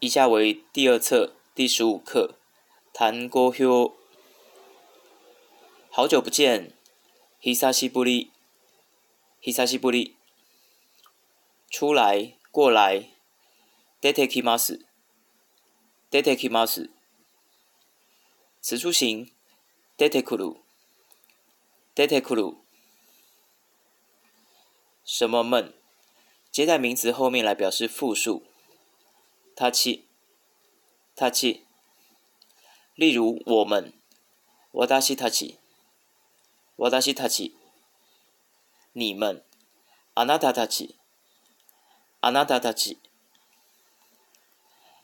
以下为第二册第十五课，谈歌休。好久不见，ヒサ西ブリ、ヒサ西ブリ。出来，过来、出てきます，出てきます。此处行，出てくる，出てくる。什么们？接在名词后面来表示复数。他去，他去。例如，我们，我达西他去，我达西他去。你们，アナたタチ，アナタたち。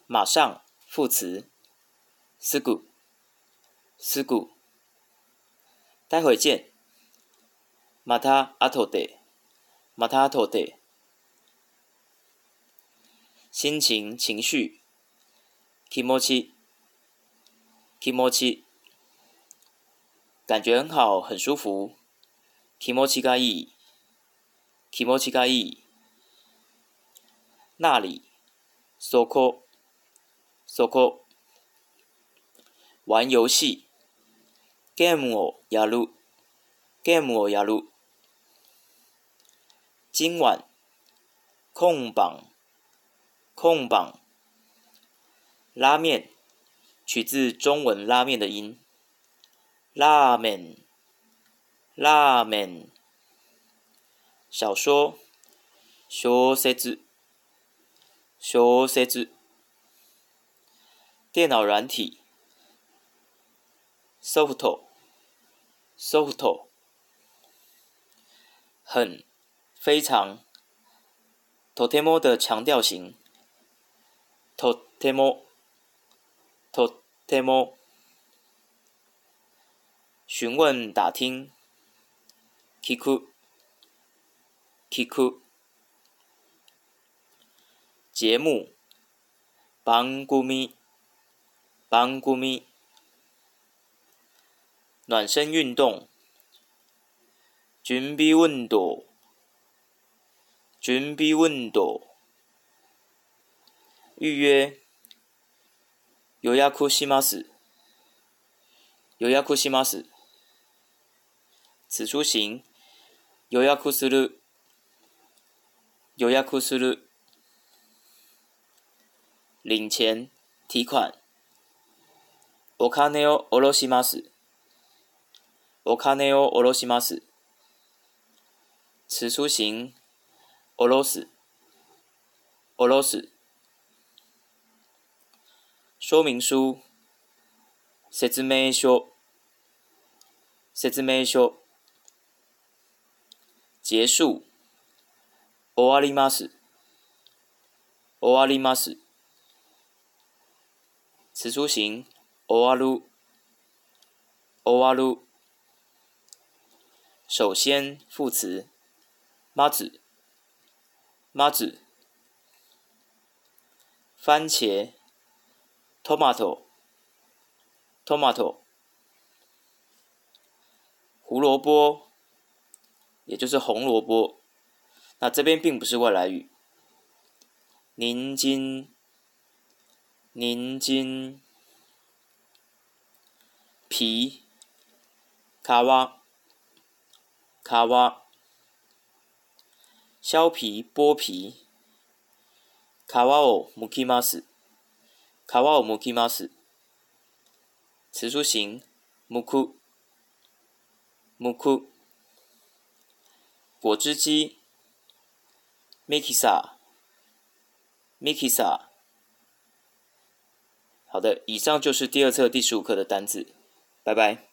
马上，副词，すぐ、すぐ。待会见，またあで、またあで。心情、情绪，気持ち、気持ち，感觉很好，很舒服。気持ちがいい、気持ちがいい。那里、そこ、そこ，玩游戏，ゲームをやる、ゲームをやる。今晚，空房。控榜拉面，取自中文“拉面”的音，拉面，拉面。小说，小说，小说。电脑软体，softo，softo。很，非常，とても的强调型。とても、とても、询问打听、聞く、聞く、节目、番組、番組、暖身运动、準備運動、準備運動。预约。有库します。有库します。此出行。有役する。有库する。领钱、提款。お金をろします。お金をろします。此出行。俄罗斯。俄罗斯。说明书，说明书，说明書。结束。終わります。終わります。此出行。終わりる。終わる。首先，副词。まず。まず。番茄。tomato，tomato，胡萝卜，也就是红萝卜。那这边并不是外来语。您茎，您茎，皮，卡哇，卡哇，削皮、剥皮。卡哇オムキ马斯。卡瓦乌木吉马斯，磁珠形，木库，木库，果汁机 m i c i s s a m i s a 好的，以上就是第二册第十五课的单字，拜拜。